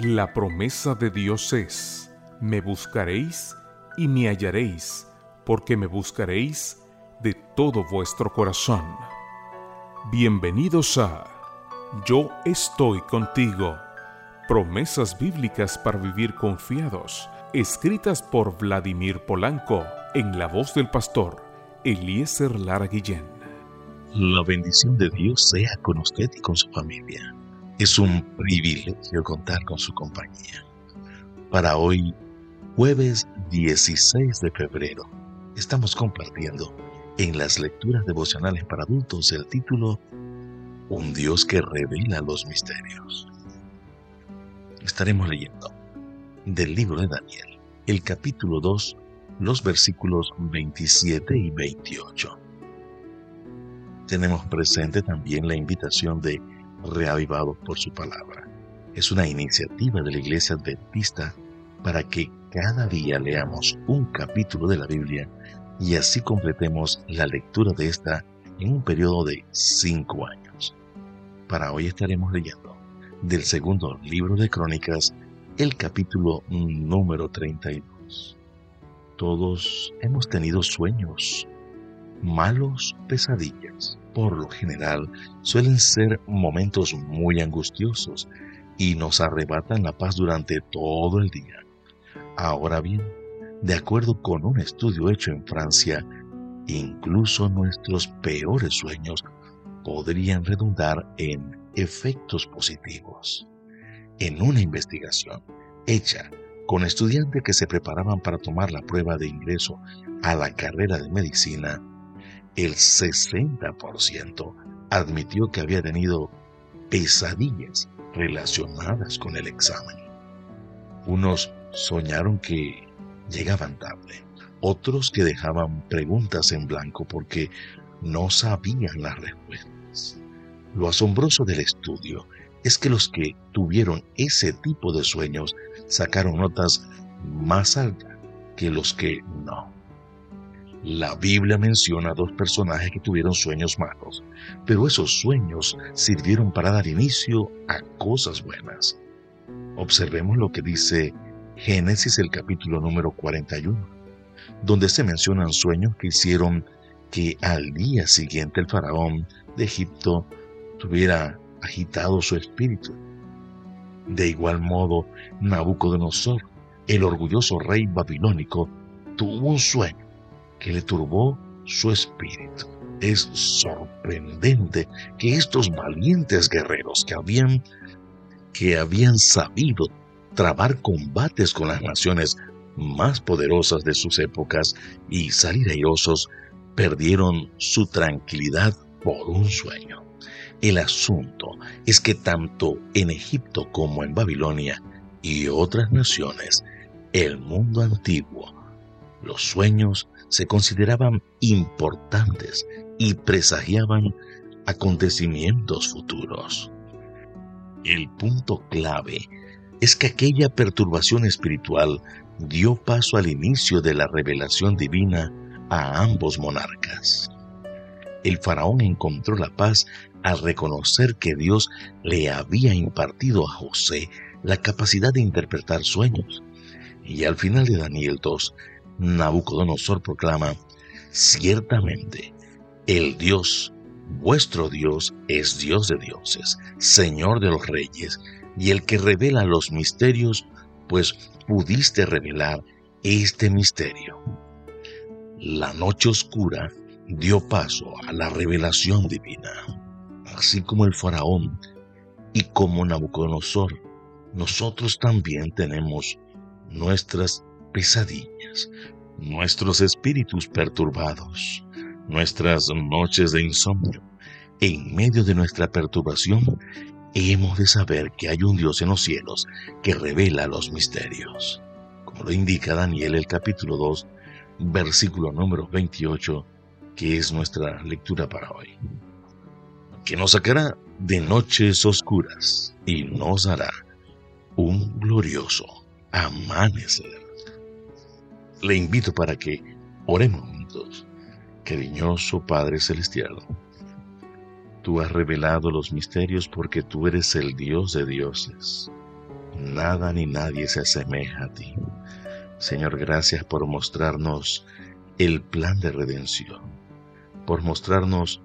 La promesa de Dios es, me buscaréis y me hallaréis, porque me buscaréis de todo vuestro corazón. Bienvenidos a Yo estoy contigo. Promesas bíblicas para vivir confiados, escritas por Vladimir Polanco, en la voz del pastor Eliezer Lara Guillén. La bendición de Dios sea con usted y con su familia. Es un privilegio contar con su compañía. Para hoy, jueves 16 de febrero, estamos compartiendo en las lecturas devocionales para adultos el título Un Dios que revela los misterios. Estaremos leyendo del libro de Daniel, el capítulo 2, los versículos 27 y 28. Tenemos presente también la invitación de reavivados por su palabra. Es una iniciativa de la Iglesia Adventista para que cada día leamos un capítulo de la Biblia y así completemos la lectura de esta en un periodo de cinco años. Para hoy estaremos leyendo del segundo libro de Crónicas el capítulo número 32. Todos hemos tenido sueños, malos pesadillas por lo general suelen ser momentos muy angustiosos y nos arrebatan la paz durante todo el día. Ahora bien, de acuerdo con un estudio hecho en Francia, incluso nuestros peores sueños podrían redundar en efectos positivos. En una investigación hecha con estudiantes que se preparaban para tomar la prueba de ingreso a la carrera de medicina, el 60% admitió que había tenido pesadillas relacionadas con el examen. Unos soñaron que llegaban tarde, otros que dejaban preguntas en blanco porque no sabían las respuestas. Lo asombroso del estudio es que los que tuvieron ese tipo de sueños sacaron notas más altas que los que no. La Biblia menciona dos personajes que tuvieron sueños malos, pero esos sueños sirvieron para dar inicio a cosas buenas. Observemos lo que dice Génesis el capítulo número 41, donde se mencionan sueños que hicieron que al día siguiente el faraón de Egipto tuviera agitado su espíritu. De igual modo, Nabucodonosor, el orgulloso rey babilónico, tuvo un sueño que le turbó su espíritu. Es sorprendente que estos valientes guerreros que habían, que habían sabido trabar combates con las naciones más poderosas de sus épocas y salir airosos, perdieron su tranquilidad por un sueño. El asunto es que tanto en Egipto como en Babilonia y otras naciones, el mundo antiguo, los sueños se consideraban importantes y presagiaban acontecimientos futuros. El punto clave es que aquella perturbación espiritual dio paso al inicio de la revelación divina a ambos monarcas. El faraón encontró la paz al reconocer que Dios le había impartido a José la capacidad de interpretar sueños. Y al final de Daniel 2 Nabucodonosor proclama, ciertamente, el Dios, vuestro Dios, es Dios de dioses, Señor de los reyes, y el que revela los misterios, pues pudiste revelar este misterio. La noche oscura dio paso a la revelación divina, así como el faraón y como Nabucodonosor, nosotros también tenemos nuestras pesadillas, nuestros espíritus perturbados, nuestras noches de insomnio. En medio de nuestra perturbación, hemos de saber que hay un Dios en los cielos que revela los misterios. Como lo indica Daniel el capítulo 2, versículo número 28, que es nuestra lectura para hoy. Que nos sacará de noches oscuras y nos dará un glorioso amanecer le invito para que oremos juntos. Cariñoso Padre Celestial, tú has revelado los misterios porque tú eres el Dios de dioses. Nada ni nadie se asemeja a ti. Señor, gracias por mostrarnos el plan de redención, por mostrarnos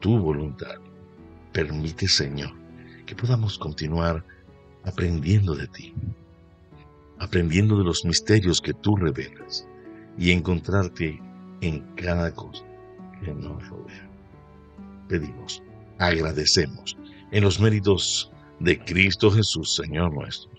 tu voluntad. Permite, Señor, que podamos continuar aprendiendo de ti, aprendiendo de los misterios que tú revelas y encontrarte en cada cosa que nos rodea. Pedimos, agradecemos en los méritos de Cristo Jesús, Señor nuestro.